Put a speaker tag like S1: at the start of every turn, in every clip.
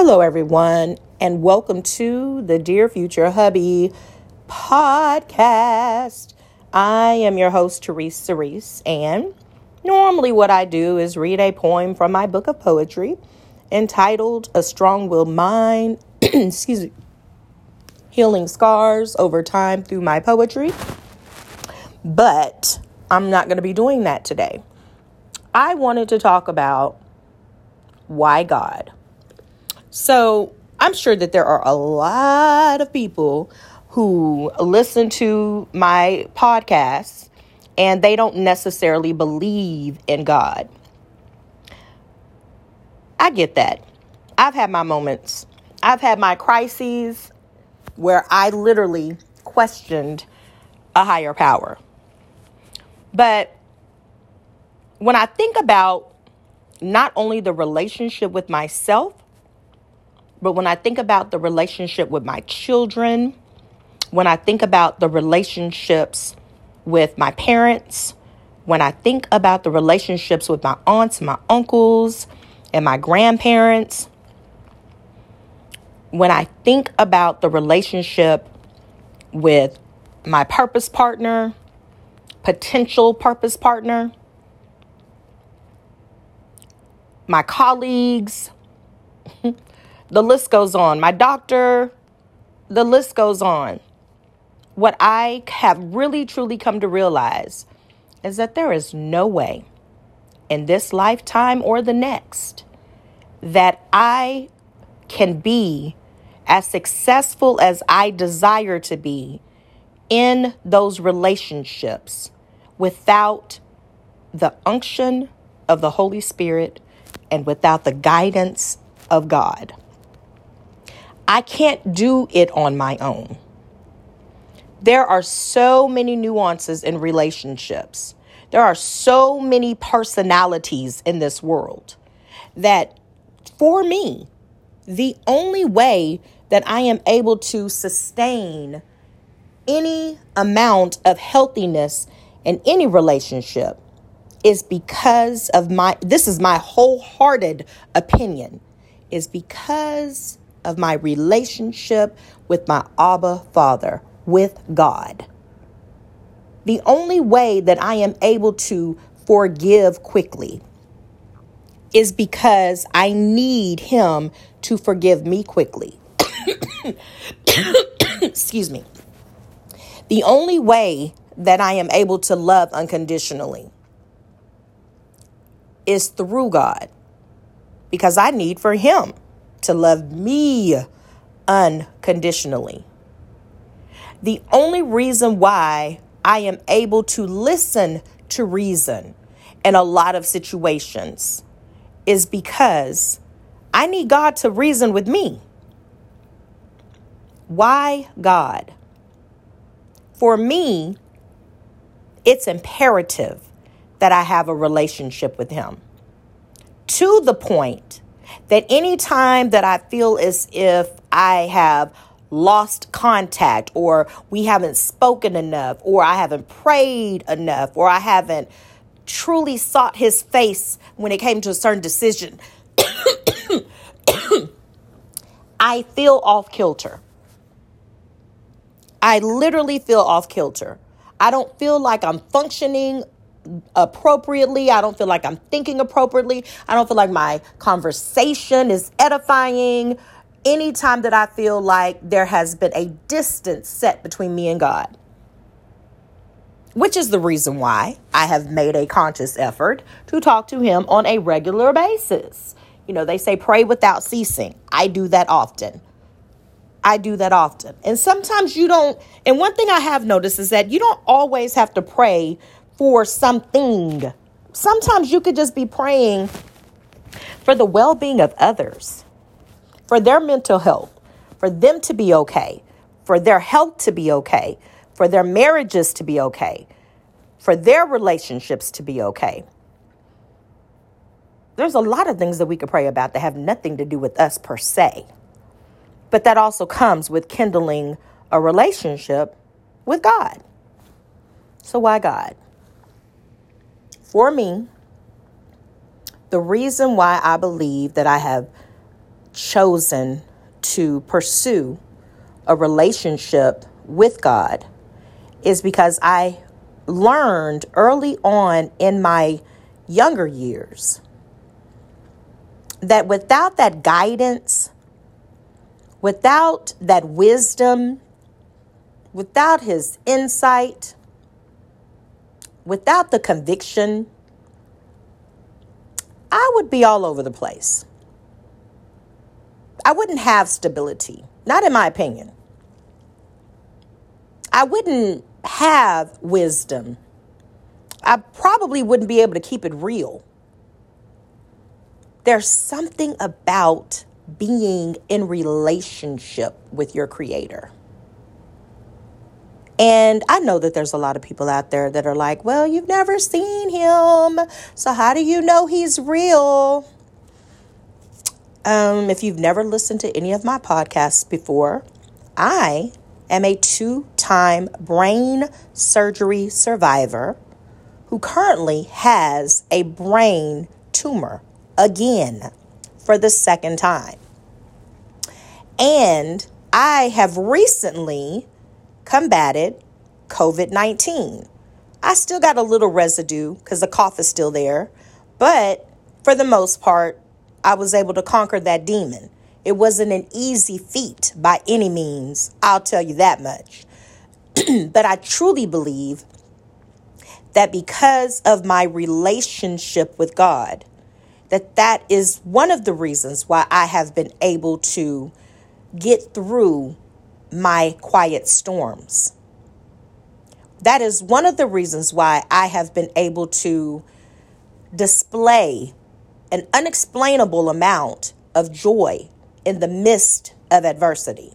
S1: Hello, everyone, and welcome to the Dear Future Hubby podcast. I am your host, Therese Cerise, and normally what I do is read a poem from my book of poetry entitled A Strong Will Mind, excuse me, Healing Scars Over Time Through My Poetry. But I'm not going to be doing that today. I wanted to talk about why God. So I'm sure that there are a lot of people who listen to my podcasts and they don't necessarily believe in God. I get that. I've had my moments. I've had my crises where I literally questioned a higher power. But when I think about not only the relationship with myself, but when I think about the relationship with my children, when I think about the relationships with my parents, when I think about the relationships with my aunts, my uncles, and my grandparents, when I think about the relationship with my purpose partner, potential purpose partner, my colleagues, the list goes on, my doctor, the list goes on. What I have really truly come to realize is that there is no way in this lifetime or the next that I can be as successful as I desire to be in those relationships without the unction of the Holy Spirit and without the guidance of God. I can't do it on my own. There are so many nuances in relationships. There are so many personalities in this world that for me, the only way that I am able to sustain any amount of healthiness in any relationship is because of my this is my wholehearted opinion is because of my relationship with my Abba Father, with God. The only way that I am able to forgive quickly is because I need Him to forgive me quickly. Excuse me. The only way that I am able to love unconditionally is through God because I need for Him to love me unconditionally. The only reason why I am able to listen to reason in a lot of situations is because I need God to reason with me. Why God? For me, it's imperative that I have a relationship with Him to the point that any time that I feel as if I have lost contact or we haven't spoken enough or I haven't prayed enough or I haven't truly sought his face when it came to a certain decision, I feel off kilter. I literally feel off kilter. I don't feel like I'm functioning appropriately. I don't feel like I'm thinking appropriately. I don't feel like my conversation is edifying. Anytime that I feel like there has been a distance set between me and God, which is the reason why I have made a conscious effort to talk to Him on a regular basis. You know, they say pray without ceasing. I do that often. I do that often. And sometimes you don't, and one thing I have noticed is that you don't always have to pray for something. Sometimes you could just be praying for the well being of others, for their mental health, for them to be okay, for their health to be okay, for their marriages to be okay, for their relationships to be okay. There's a lot of things that we could pray about that have nothing to do with us per se. But that also comes with kindling a relationship with God. So, why God? For me, the reason why I believe that I have chosen to pursue a relationship with God is because I learned early on in my younger years that without that guidance, without that wisdom, without his insight, without the conviction, I would be all over the place. I wouldn't have stability, not in my opinion. I wouldn't have wisdom. I probably wouldn't be able to keep it real. There's something about being in relationship with your creator. And I know that there's a lot of people out there that are like, well, you've never seen him. So how do you know he's real? Um, if you've never listened to any of my podcasts before, I am a two time brain surgery survivor who currently has a brain tumor again for the second time. And I have recently combated COVID 19. I still got a little residue because the cough is still there, but for the most part, I was able to conquer that demon. It wasn't an easy feat by any means, I'll tell you that much. but I truly believe that because of my relationship with God, that that is one of the reasons why I have been able to get through my quiet storms. That is one of the reasons why I have been able to display an unexplainable amount of joy in the midst of adversity.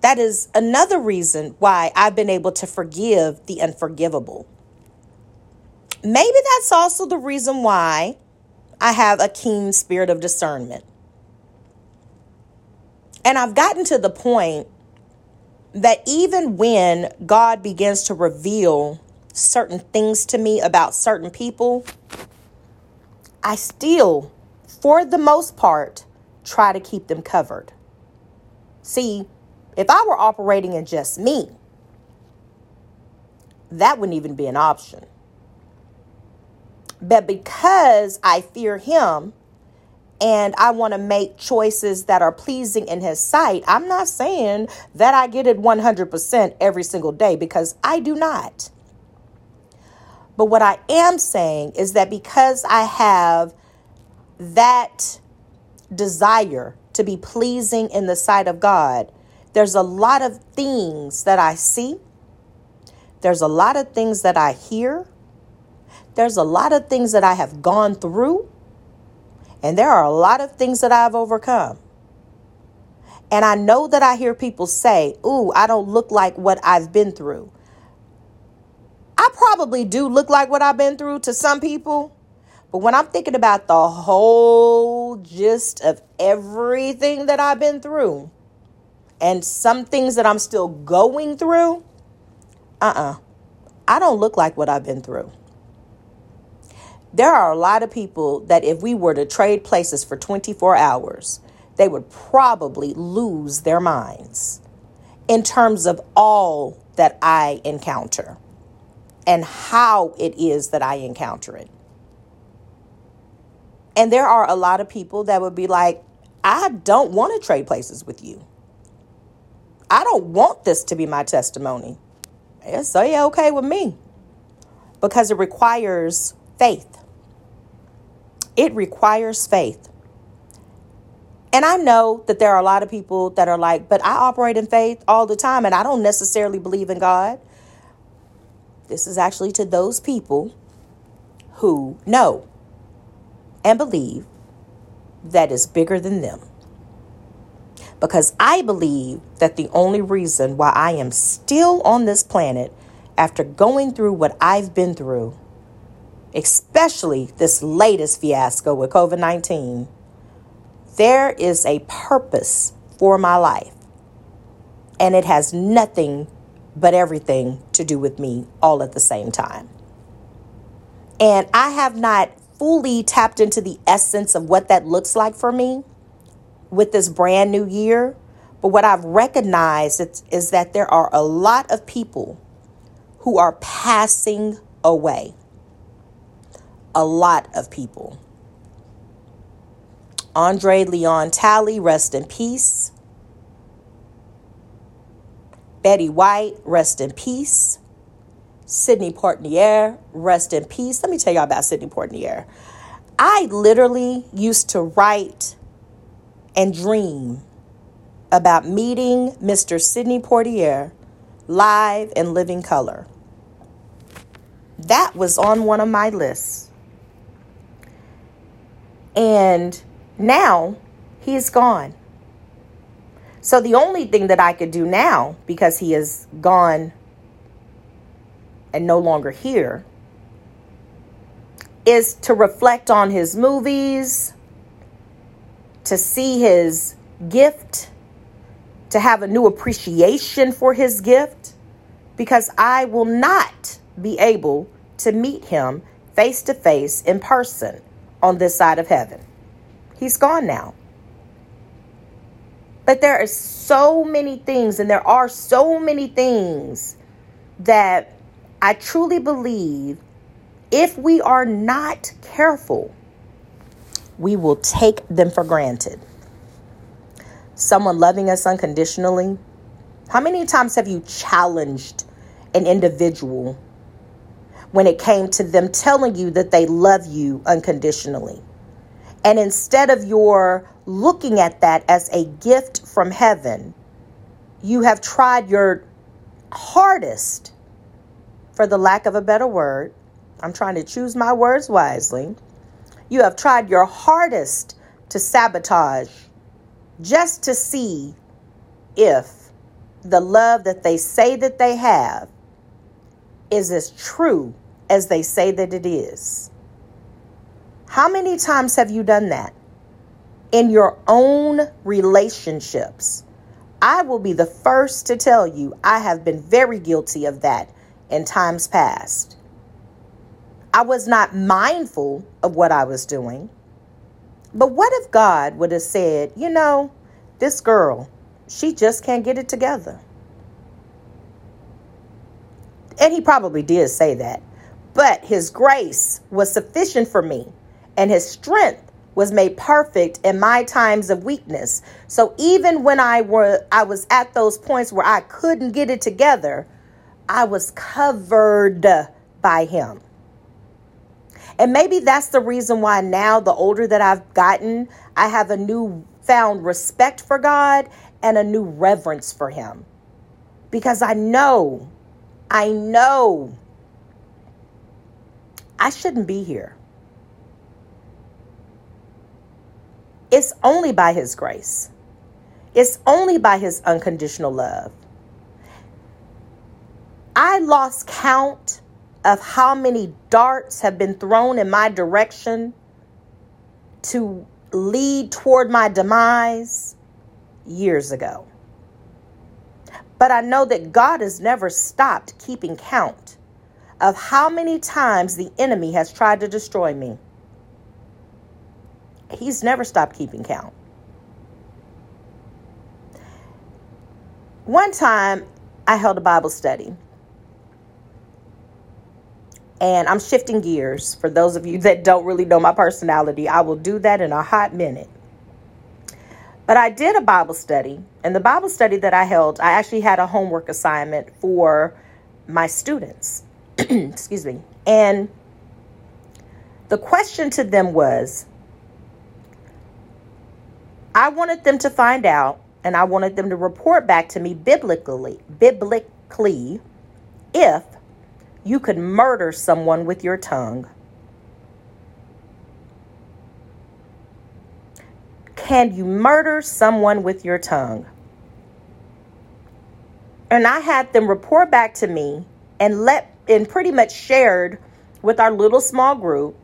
S1: That is another reason why I've been able to forgive the unforgivable. Maybe that's also the reason why I have a keen spirit of discernment. And I've gotten to the point that even when God begins to reveal certain things to me about certain people, I still, for the most part, try to keep them covered. See, if I were operating in just me, that wouldn't even be an option. But because I fear him and I want to make choices that are pleasing in his sight, I'm not saying that I get it 100% every single day because I do not. But what I am saying is that because I have that desire to be pleasing in the sight of God, there's a lot of things that I see, there's a lot of things that I hear, there's a lot of things that I have gone through, and there are a lot of things that I've overcome. And I know that I hear people say, Ooh, I don't look like what I've been through. I probably do look like what I've been through to some people. But when I'm thinking about the whole gist of everything that I've been through and some things that I'm still going through, uh uh-uh. uh I don't look like what I've been through. There are a lot of people that if we were to trade places for 24 hours, they would probably lose their minds in terms of all that I encounter and how it is that I encounter it. And there are a lot of people that would be like, I don't want to trade places with you. I don't want this to be my testimony. It's so yeah, okay with me. Because it requires faith. It requires faith. And I know that there are a lot of people that are like, but I operate in faith all the time and I don't necessarily believe in God. This is actually to those people who know and believe that is bigger than them. Because I believe that the only reason why I am still on this planet after going through what I've been through, especially this latest fiasco with COVID 19, there is a purpose for my life. And it has nothing but everything to do with me all at the same time. And I have not fully tapped into the essence of what that looks like for me. with this brand new year. But what I've recognized is, is that there are a lot of people who are passing away. A lot of people. Andre Leon Talley, rest in peace. Betty White, rest in peace. Sidney Poitier, rest in peace. Let me tell y'all about Sidney Poitier. I literally used to write and dream about meeting Mr. Sidney Poitier live in living color. That was on one of my lists. And now he is gone. So the only thing that I could do now, because he is gone and no longer here, is to reflect on his movies, to see his gift, to have a new appreciation for his gift, because I will not be able to meet him face to face in person on this side of heaven. He's gone now. But there are so many things, and there are so many things that I truly believe if we are not careful, we will take them for granted. Someone loving us unconditionally. How many times have you challenged an individual when it came to them telling you that they love you unconditionally? And instead of your looking at that as a gift from heaven, you have tried your hardest, for the lack of a better word, I'm trying to choose my words wisely. You have tried your hardest to sabotage just to see if the love that they say that they have is as true as they say that it is. How many times have you done that in your own relationships? I will be the first to tell you I have been very guilty of that in times past. I was not mindful of what I was doing. But what if God would have said, you know, this girl, she just can't get it together? And he probably did say that. But his grace was sufficient for me, and his strength was made perfect in my times of weakness. So even when I were I was at those points where I couldn't get it together, I was covered by him. And maybe that's the reason why now, the older that I've gotten, I have a new found respect for God and a new reverence for Him. Because I know, I know I shouldn't be here. It's only by His grace, it's only by His unconditional love. I lost count of how many darts have been thrown in my direction to lead toward my demise years ago. But I know that God has never stopped keeping count of how many times the enemy has tried to destroy me. He's never stopped keeping count. One time I held a Bible study and I'm shifting gears. For those of you that don't really know my personality, I will do that in a hot minute. But I did a Bible study, and the Bible study that I held, I actually had a homework assignment for my students. Excuse me. And the question to them was I wanted them to find out, and I wanted them to report back to me biblically, biblically, if you could murder someone with your tongue. Can you murder someone with your tongue? And I had them report back to me and let and pretty much shared with our little small group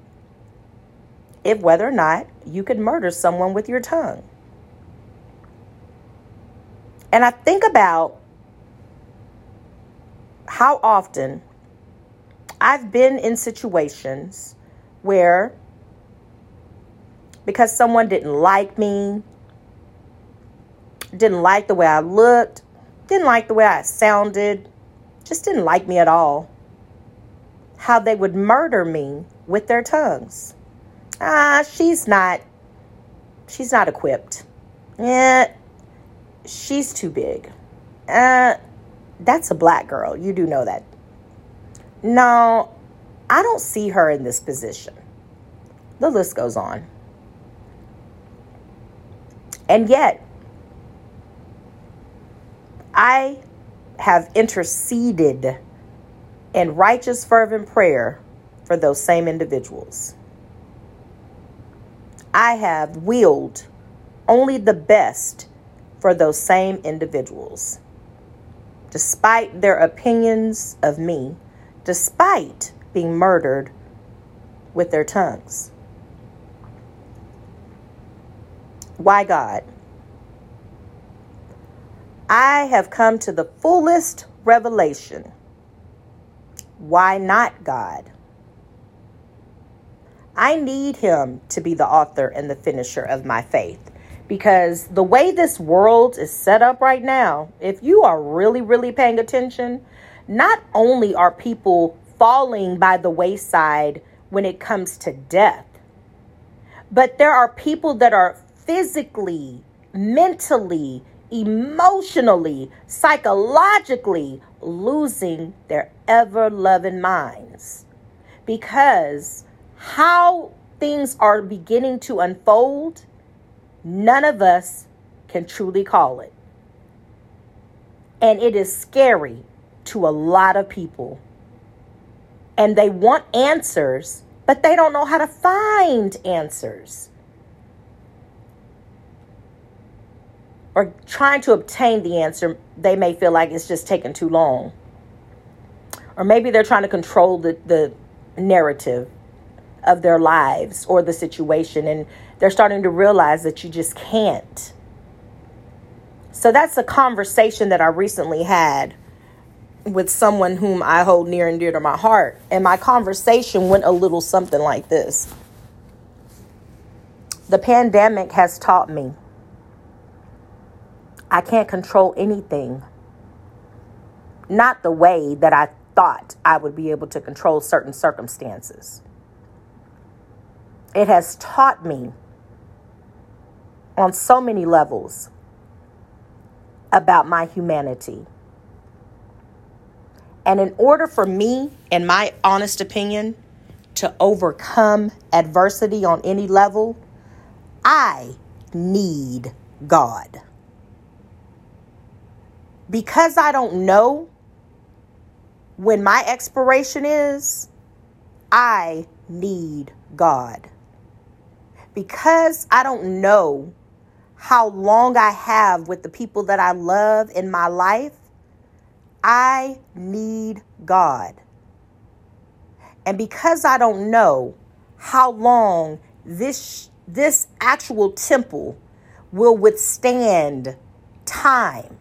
S1: if whether or not you could murder someone with your tongue. And I think about how often I've been in situations where, because someone didn't like me, didn't like the way I looked, didn't like the way I sounded, just didn't like me at all. How they would murder me with their tongues. Ah, she's not she's not equipped. Yeah, she's too big. Uh, that's a black girl. You do know that. No, I don't see her in this position. The list goes on. And yet, I have interceded in righteous, fervent prayer for those same individuals. I have willed only the best for those same individuals. Despite their opinions of me, despite being murdered with their tongues. Why God? I have come to the fullest revelation. Why not God? I need Him to be the author and the finisher of my faith because the way this world is set up right now, if you are really, really paying attention, not only are people falling by the wayside when it comes to death, but there are people that are physically, mentally, emotionally, psychologically losing their ever loving minds because how things are beginning to unfold None of us can truly call it. And it is scary to a lot of people. And they want answers, but they don't know how to find answers. Or trying to obtain the answer, they may feel like it's just taking too long. Or maybe they're trying to control the, the narrative of their lives or the situation. And they're starting to realize that you just can't. So that's a conversation that I recently had with someone whom I hold near and dear to my heart. And my conversation went a little something like this The pandemic has taught me I can't control anything. Not the way that I thought I would be able to control certain circumstances. It has taught me on so many levels about my humanity. And in order for me, in my honest opinion, to overcome adversity on any level, I need God. Because I don't know when my expiration is, I need God. Because I don't know how long I have with the people that I love in my life, I need God. And because I don't know how long this this actual temple will withstand time,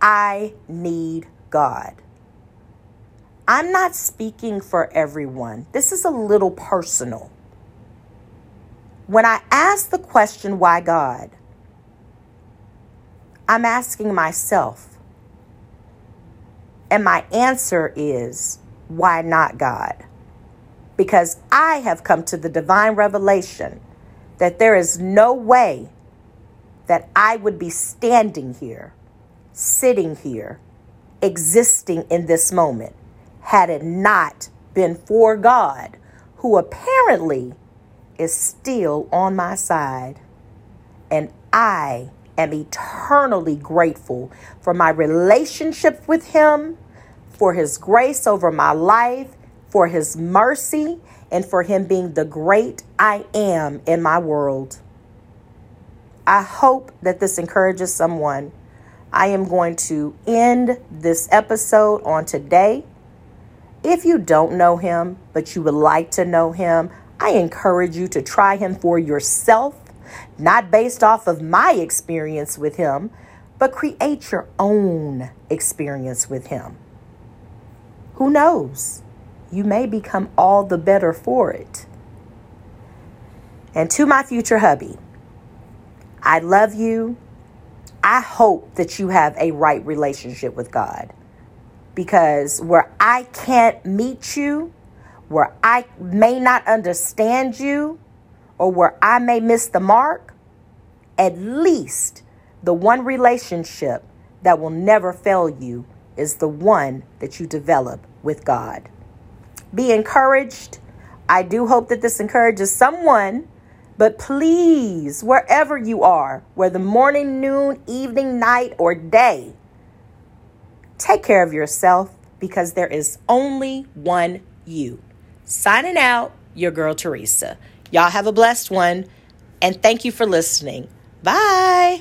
S1: I need God. I'm not speaking for everyone. This is a little personal. When I ask the question, why God? I'm asking myself. And my answer is, why not God? Because I have come to the divine revelation that there is no way that I would be standing here, sitting here, existing in this moment, had it not been for God, who apparently is still on my side. And I am eternally grateful for my relationship with Him, for His grace over my life, for His mercy, and for Him being the great I am in my world. I hope that this encourages someone. I am going to end this episode on today. If you don't know him, but you would like to know him, I encourage you to try him for yourself, not based off of my experience with him, but create your own experience with him. Who knows? You may become all the better for it. And to my future hubby, I love you I hope that you have a right relationship with God. Because where I can't meet you, where I may not understand you, or where I may miss the mark, at least the one relationship that will never fail you is the one that you develop with God. Be encouraged. I do hope that this encourages someone, but please, wherever you are, whether morning, noon, evening, night, or day, take care of yourself because there is only one you. Signing out, your girl Teresa. Y'all have a blessed one, and thank you for listening. Bye.